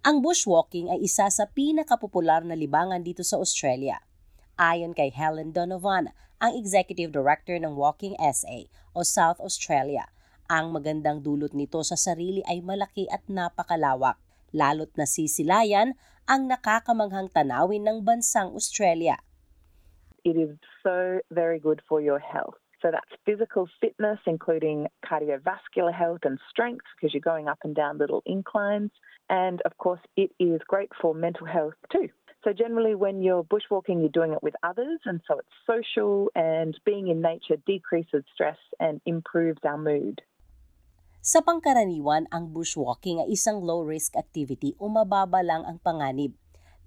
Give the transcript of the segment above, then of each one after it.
Ang bushwalking ay isa sa pinakapopular na libangan dito sa Australia. Ayon kay Helen Donovan, ang Executive Director ng Walking SA o South Australia, ang magandang dulot nito sa sarili ay malaki at napakalawak, lalo't nasisilayan ang nakakamanghang tanawin ng bansang Australia. It is so very good for your health. So that's physical fitness, including cardiovascular health and strength, because you're going up and down little inclines. And of course, it is great for mental health too. So generally, when you're bushwalking, you're doing it with others, and so it's social, and being in nature decreases stress and improves our mood. Sa pangkaraniwan, ang bushwalking ay isang low-risk activity o mababa lang ang panganib,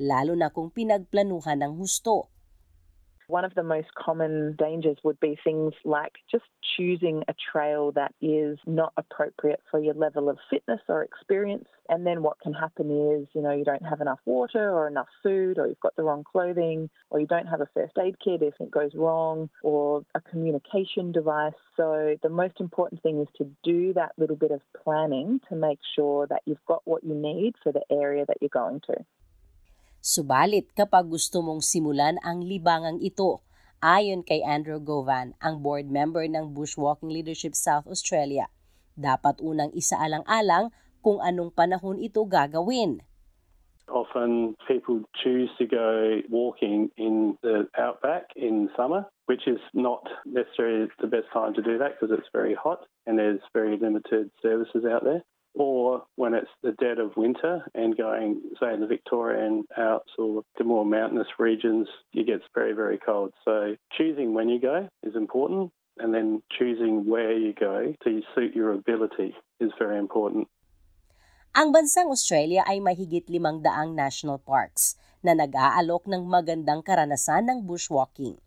lalo na kung pinagplanuhan ng husto. One of the most common dangers would be things like just choosing a trail that is not appropriate for your level of fitness or experience. And then what can happen is, you know, you don't have enough water or enough food, or you've got the wrong clothing, or you don't have a first aid kit if it goes wrong, or a communication device. So the most important thing is to do that little bit of planning to make sure that you've got what you need for the area that you're going to. Subalit kapag gusto mong simulan ang libangang ito, ayon kay Andrew Govan, ang board member ng Bushwalking Leadership South Australia, dapat unang isaalang-alang kung anong panahon ito gagawin. Often people choose to go walking in the outback in summer, which is not necessarily the best time to do that because it's very hot and there's very limited services out there. Or when it's the dead of winter and going, say, in the Victorian Alps or the more mountainous regions, it gets very, very cold. So choosing when you go is important, and then choosing where you go to suit your ability is very important. Ang bansang Australia ay mahigit limang daang national parks na nag-aalok ng magandang karanasan ng bushwalking.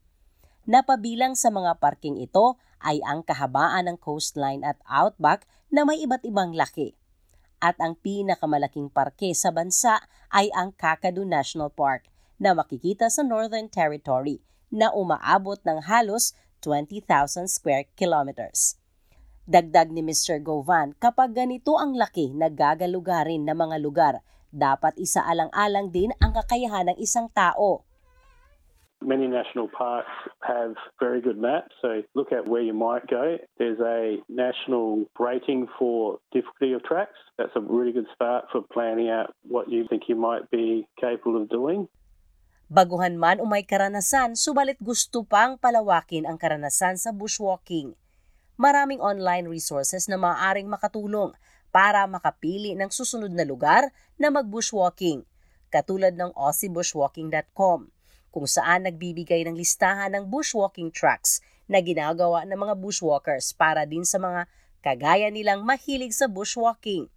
Napabilang sa mga parking ito ay ang kahabaan ng coastline at outback na may iba't ibang laki. At ang pinakamalaking parke sa bansa ay ang Kakadu National Park na makikita sa Northern Territory na umaabot ng halos 20,000 square kilometers. Dagdag ni Mr. Govan, kapag ganito ang laki na gagalugarin ng mga lugar, dapat isaalang-alang din ang kakayahan ng isang tao Many national parks have very good maps, so look at where you might go. There's a national rating for difficulty of tracks. That's a really good start for planning out what you think you might be capable of doing. Baguhan man o may karanasan, subalit gusto pang palawakin ang karanasan sa bushwalking. Maraming online resources na maaaring makatulong para makapili ng susunod na lugar na mag-bushwalking, katulad ng aussiebushwalking.com kung saan nagbibigay ng listahan ng bushwalking tracks na ginagawa ng mga bushwalkers para din sa mga kagaya nilang mahilig sa bushwalking.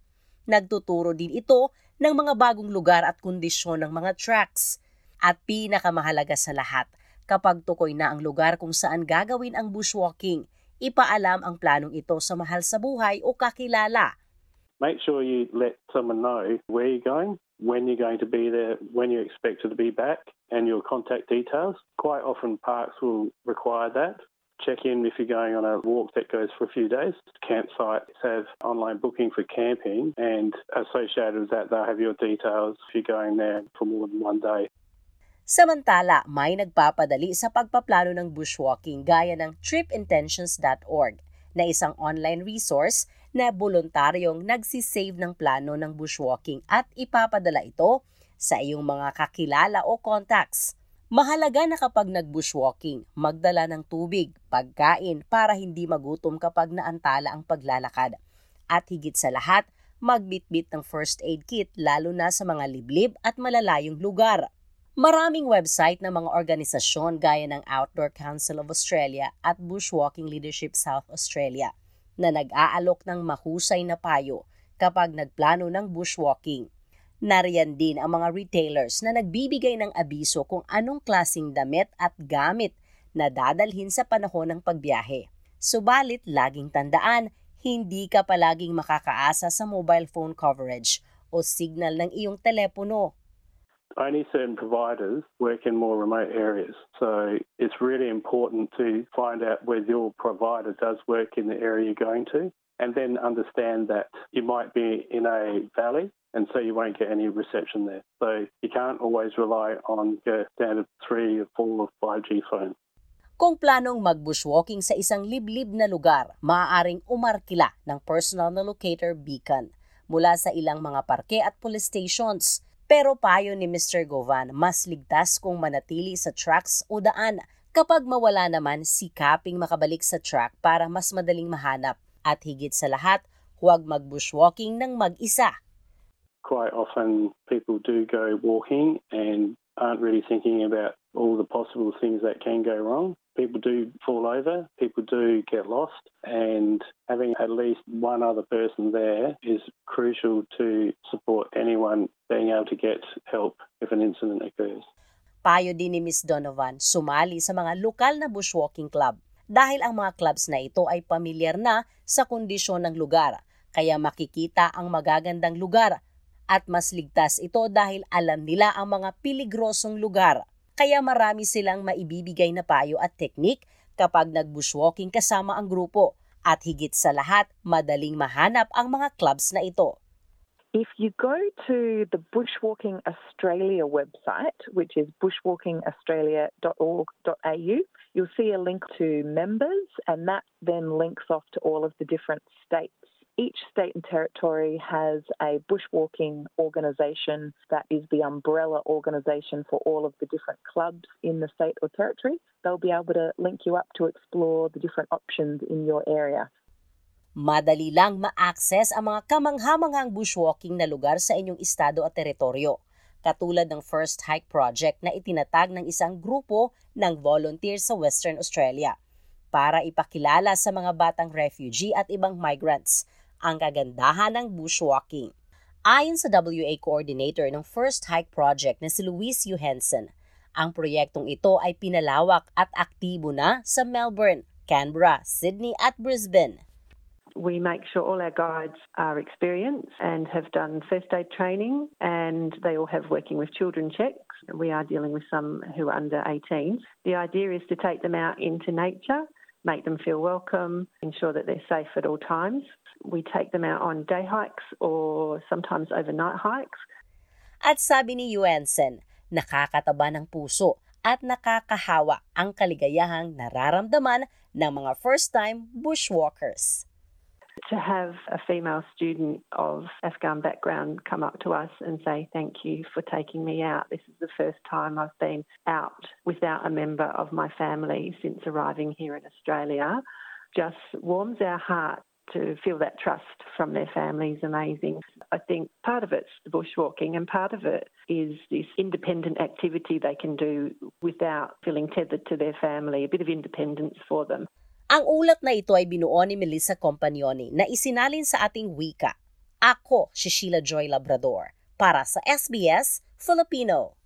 Nagtuturo din ito ng mga bagong lugar at kondisyon ng mga tracks. At pinakamahalaga sa lahat, kapag tukoy na ang lugar kung saan gagawin ang bushwalking, ipaalam ang planong ito sa mahal sa buhay o kakilala. Make sure you let someone know where you're going when you're going to be there, when you're expected to be back, and your contact details. Quite often, parks will require that. Check in if you're going on a walk that goes for a few days. Campsites have online booking for camping, and associated with that, they'll have your details if you're going there for more than one day. Samantala, may nagpapadali sa pagpaplano ng bushwalking gaya ng tripintentions.org na isang online resource na voluntaryong nagsisave ng plano ng bushwalking at ipapadala ito sa iyong mga kakilala o contacts. Mahalaga na kapag nag-bushwalking, magdala ng tubig, pagkain para hindi magutom kapag naantala ang paglalakad. At higit sa lahat, magbitbit ng first aid kit lalo na sa mga liblib at malalayong lugar. Maraming website ng mga organisasyon gaya ng Outdoor Council of Australia at Bushwalking Leadership South Australia na nag-aalok ng mahusay na payo kapag nagplano ng bushwalking. Nariyan din ang mga retailers na nagbibigay ng abiso kung anong klasing damit at gamit na dadalhin sa panahon ng pagbiyahe. Subalit, laging tandaan, hindi ka palaging makakaasa sa mobile phone coverage o signal ng iyong telepono only certain providers work in more remote areas. So it's really important to find out whether your provider does work in the area you're going to and then understand that you might be in a valley and so you won't get any reception there. So you can't always rely on your standard 3 or 4 or 5G phone. Kung planong mag-bushwalking sa isang liblib na lugar, maaaring umarkila ng personal na locator beacon mula sa ilang mga parke at police stations. Pero payo ni Mr. Govan, mas ligtas kung manatili sa tracks o daan. Kapag mawala naman, sikaping makabalik sa track para mas madaling mahanap. At higit sa lahat, huwag mag-bushwalking ng mag-isa. Quite often people do go walking and aren't really thinking about all the possible things that can go wrong. People do fall over, people do get lost, and having at least one other person there is crucial to support anyone being able to get help if an incident occurs. Payo din ni Ms. Donovan sumali sa mga lokal na bushwalking club dahil ang mga clubs na ito ay pamilyar na sa kondisyon ng lugar kaya makikita ang magagandang lugar at mas ligtas ito dahil alam nila ang mga piligrosong lugar. Kaya marami silang maibibigay na payo at teknik kapag nag-bushwalking kasama ang grupo. At higit sa lahat, madaling mahanap ang mga clubs na ito. If you go to the Bushwalking Australia website, which is bushwalkingaustralia.org.au, you'll see a link to members, and that then links off to all of the different states each state and territory has a bushwalking organisation that is the umbrella organisation for all of the different clubs in the state or territory. They'll be able to link you up to explore the different options in your area. Madali lang ma-access ang mga kamanghamanghang bushwalking na lugar sa inyong estado at teritoryo, katulad ng First Hike Project na itinatag ng isang grupo ng volunteers sa Western Australia para ipakilala sa mga batang refugee at ibang migrants ang kagandahan ng bushwalking. Ayon sa WA coordinator ng First Hike Project na si Luis Johansson, ang proyektong ito ay pinalawak at aktibo na sa Melbourne, Canberra, Sydney at Brisbane. We make sure all our guides are experienced and have done first aid training and they all have working with children checks. We are dealing with some who are under 18. The idea is to take them out into nature, make them feel welcome, ensure that they're safe at all times. We take them out on day hikes or sometimes overnight hikes. At sabi ni Yuensen, nakakataba ng puso at nakakahawa ang kaligayahang nararamdaman ng mga first-time bushwalkers. To have a female student of Afghan background come up to us and say, Thank you for taking me out. This is the first time I've been out without a member of my family since arriving here in Australia just warms our heart to feel that trust from their family is amazing. I think part of it's the bushwalking and part of it is this independent activity they can do without feeling tethered to their family, a bit of independence for them. Ang ulat na ito ay binuo ni Melissa Compagnoni na isinalin sa ating wika. Ako si Sheila Joy Labrador para sa SBS Filipino.